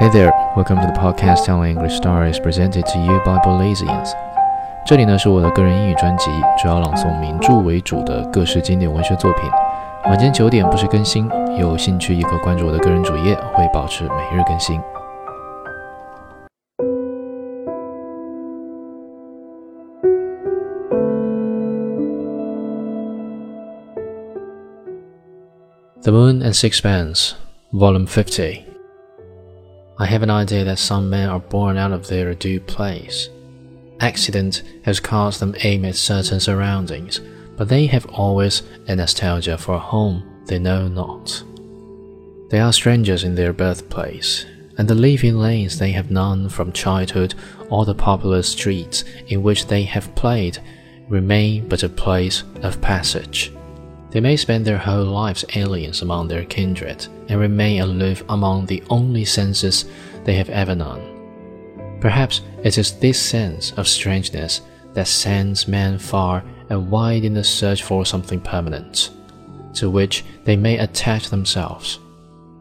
Hey there, welcome to the podcast telling English stories presented to you by Belizeans。这里呢是我的个人英语专辑，主要朗诵名着为主的各式经典文学作品。晚间九点不时更新，有兴趣也可关注我的个人主页，会保持每日更新。The Moon and Sixpence, Volume 50. I have an idea that some men are born out of their due place. Accident has caused them aim at certain surroundings, but they have always a nostalgia for a home they know not. They are strangers in their birthplace, and the leafy lanes they have known from childhood or the popular streets in which they have played remain but a place of passage. They may spend their whole lives aliens among their kindred and remain aloof among the only senses they have ever known. Perhaps it is this sense of strangeness that sends men far and wide in the search for something permanent, to which they may attach themselves.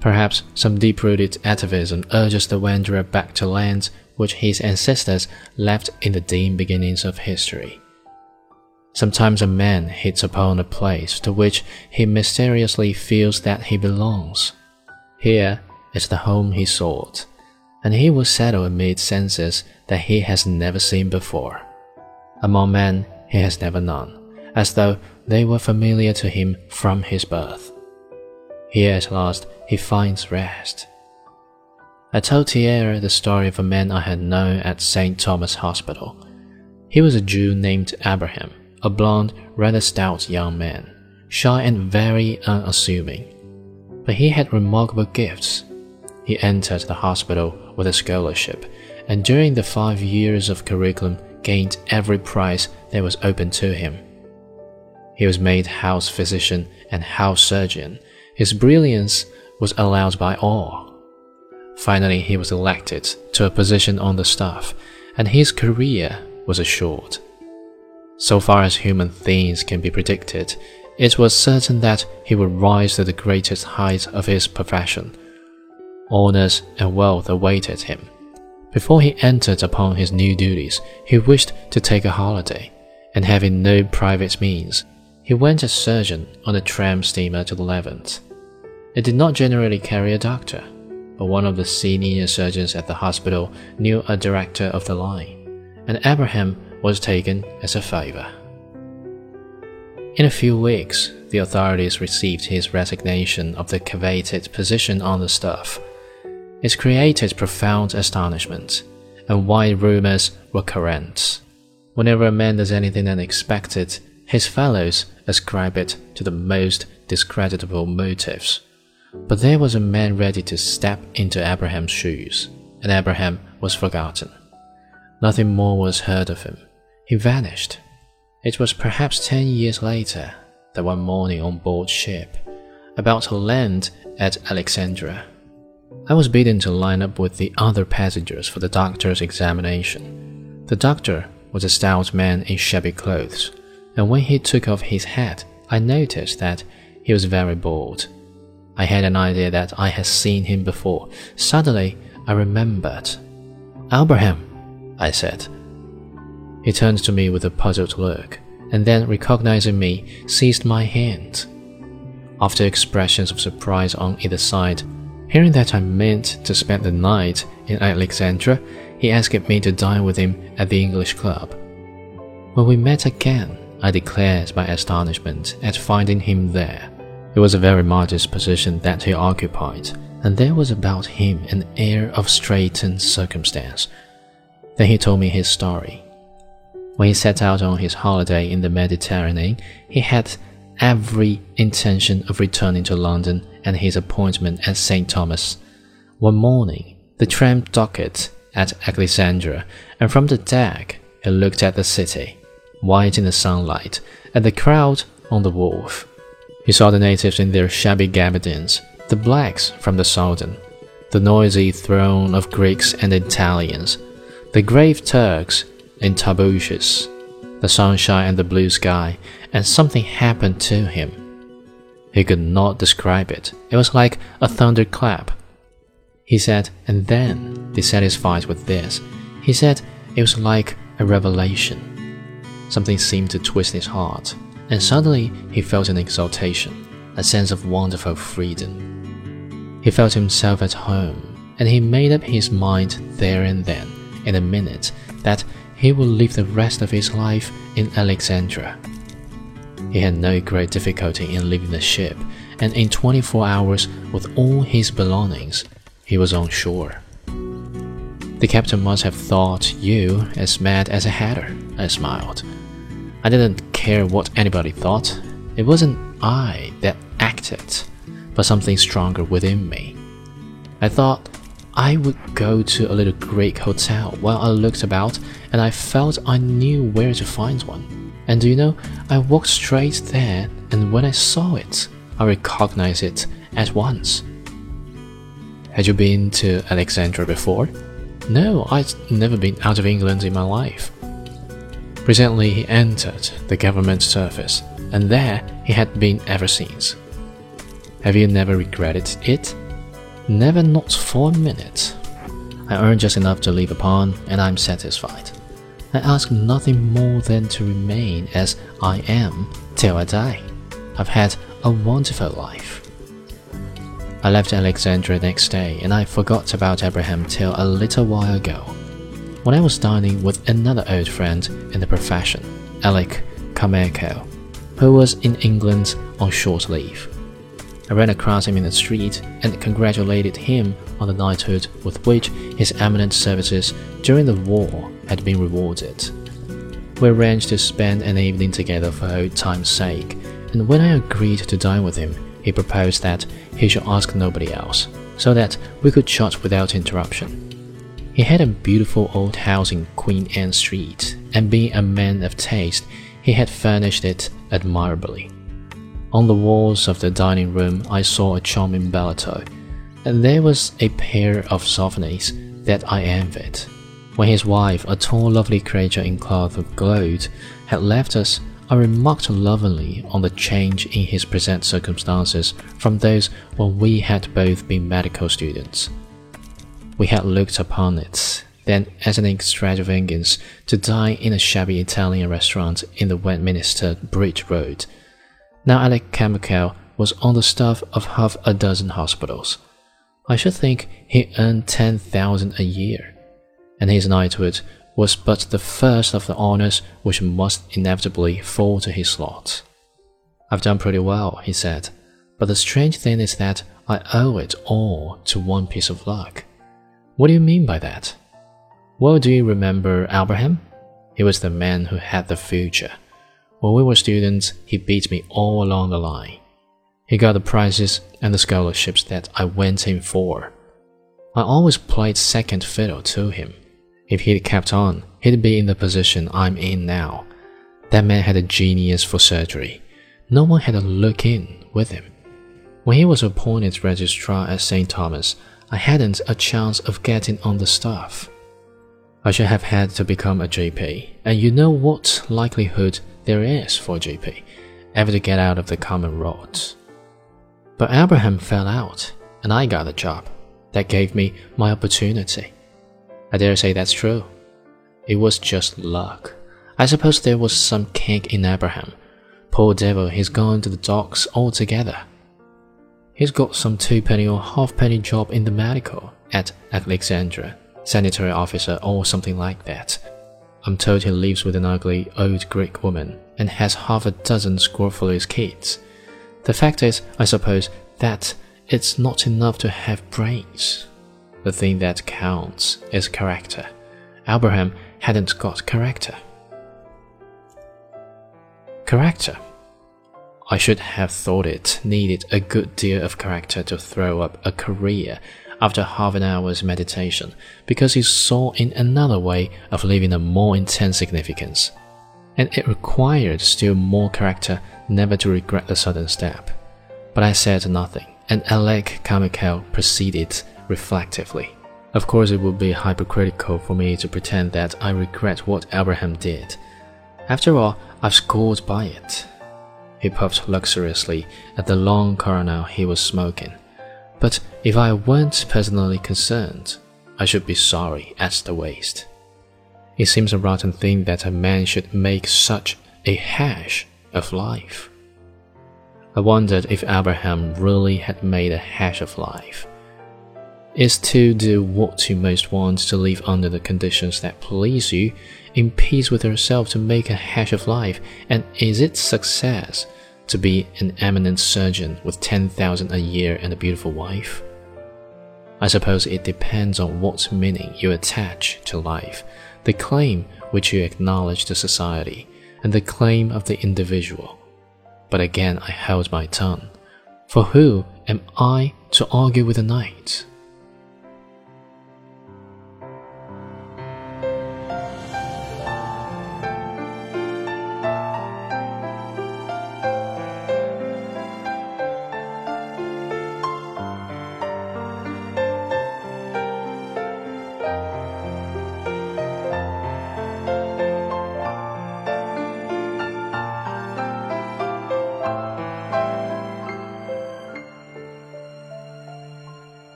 Perhaps some deep rooted atavism urges the wanderer back to lands which his ancestors left in the dim beginnings of history. Sometimes a man hits upon a place to which he mysteriously feels that he belongs. Here is the home he sought, and he will settle amid senses that he has never seen before, among men he has never known, as though they were familiar to him from his birth. Here at last he finds rest. I told Tiare the story of a man I had known at St. Thomas Hospital. He was a Jew named Abraham a blond, rather stout young man, shy and very unassuming. But he had remarkable gifts. He entered the hospital with a scholarship, and during the five years of curriculum gained every prize that was open to him. He was made house physician and house surgeon. His brilliance was allowed by all. Finally, he was elected to a position on the staff, and his career was assured. So far as human things can be predicted, it was certain that he would rise to the greatest height of his profession. Honours and wealth awaited him. Before he entered upon his new duties, he wished to take a holiday, and having no private means, he went as surgeon on a tramp steamer to the Levant. It did not generally carry a doctor, but one of the senior surgeons at the hospital knew a director of the line, and Abraham was taken as a favor. In a few weeks, the authorities received his resignation of the coveted position on the staff. It created profound astonishment, and wide rumors were current. Whenever a man does anything unexpected, his fellows ascribe it to the most discreditable motives. But there was a man ready to step into Abraham's shoes, and Abraham was forgotten. Nothing more was heard of him. He vanished. It was perhaps ten years later that one morning on board ship, about to land at Alexandria, I was bidden to line up with the other passengers for the doctor's examination. The doctor was a stout man in shabby clothes, and when he took off his hat, I noticed that he was very bald. I had an idea that I had seen him before. Suddenly, I remembered. Abraham, I said. He turned to me with a puzzled look, and then, recognizing me, seized my hand. After expressions of surprise on either side, hearing that I meant to spend the night in Alexandria, he asked me to dine with him at the English Club. When we met again, I declared my astonishment at finding him there. It was a very modest position that he occupied, and there was about him an air of straitened circumstance. Then he told me his story. When he set out on his holiday in the Mediterranean, he had every intention of returning to London and his appointment at St. Thomas. One morning, the tramp docked at Alexandria, and from the deck he looked at the city, white in the sunlight, at the crowd on the wharf. He saw the natives in their shabby gabardines, the blacks from the Soudan, the noisy throng of Greeks and Italians, the grave Turks in tarbooshes, the sunshine and the blue sky, and something happened to him. He could not describe it. It was like a thunderclap. He said, and then, dissatisfied with this, he said it was like a revelation. Something seemed to twist his heart, and suddenly he felt an exaltation, a sense of wonderful freedom. He felt himself at home, and he made up his mind there and then, in a minute, that he would live the rest of his life in Alexandria. He had no great difficulty in leaving the ship, and in 24 hours, with all his belongings, he was on shore. The captain must have thought you as mad as a hatter, I smiled. I didn't care what anybody thought. It wasn't I that acted, but something stronger within me. I thought I would go to a little Greek hotel while I looked about, and I felt I knew where to find one. And do you know, I walked straight there, and when I saw it, I recognized it at once. Had you been to Alexandria before? No, I'd never been out of England in my life. Presently, he entered the government service, and there he had been ever since. Have you never regretted it? Never, not for a minute. I earn just enough to live upon, and I'm satisfied. I ask nothing more than to remain as I am till I die. I've had a wonderful life. I left Alexandria next day and I forgot about Abraham till a little while ago. When I was dining with another old friend in the profession, Alec Carmichael, who was in England on short leave. I ran across him in the street and congratulated him on the knighthood with which his eminent services during the war had been rewarded. We arranged to spend an evening together for old time's sake, and when I agreed to dine with him, he proposed that he should ask nobody else, so that we could chat without interruption. He had a beautiful old house in Queen Anne Street, and being a man of taste, he had furnished it admirably. On the walls of the dining room, I saw a charming Bellotto, and there was a pair of sovereigns that I envied. When his wife, a tall, lovely creature in cloth of gold, had left us, I remarked lovingly on the change in his present circumstances from those when we had both been medical students. We had looked upon it then as an extravagance to dine in a shabby Italian restaurant in the Westminster Bridge Road now Alec Carmichael was on the staff of half a dozen hospitals. I should think he earned 10,000 a year, and his knighthood was but the first of the honors which must inevitably fall to his lot. I've done pretty well, he said, but the strange thing is that I owe it all to one piece of luck. What do you mean by that? Well, do you remember Abraham? He was the man who had the future. When we were students, he beat me all along the line. He got the prizes and the scholarships that I went in for. I always played second fiddle to him. If he'd kept on, he'd be in the position I'm in now. That man had a genius for surgery. No one had a look in with him. When he was appointed registrar at St. Thomas, I hadn't a chance of getting on the staff. I should have had to become a GP, and you know what likelihood there is for GP ever to get out of the common roads. But Abraham fell out, and I got a job. That gave me my opportunity. I dare say that's true. It was just luck. I suppose there was some kink in Abraham. Poor devil, he's gone to the docks altogether. He's got some two-penny or half-penny job in the medical at Alexandria, sanitary officer or something like that. I'm told he lives with an ugly old Greek woman and has half a dozen scrofulous kids. The fact is, I suppose, that it's not enough to have brains. The thing that counts is character. Abraham hadn't got character. Character. I should have thought it needed a good deal of character to throw up a career after half an hour's meditation because he saw in another way of living a more intense significance. And it required still more character never to regret the sudden step. But I said nothing, and Alec Carmichael proceeded reflectively. Of course, it would be hypocritical for me to pretend that I regret what Abraham did. After all, I've scored by it. He puffed luxuriously at the long Corona he was smoking. But If I weren't personally concerned, I should be sorry at the waste. It seems a rotten thing that a man should make such a hash of life. I wondered if Abraham really had made a hash of life. Is to do what you most want to live under the conditions that please you, in peace with yourself to make a hash of life, and is it success to be an eminent surgeon with 10,000 a year and a beautiful wife? I suppose it depends on what meaning you attach to life, the claim which you acknowledge to society, and the claim of the individual. But again I held my tongue, for who am I to argue with the knight?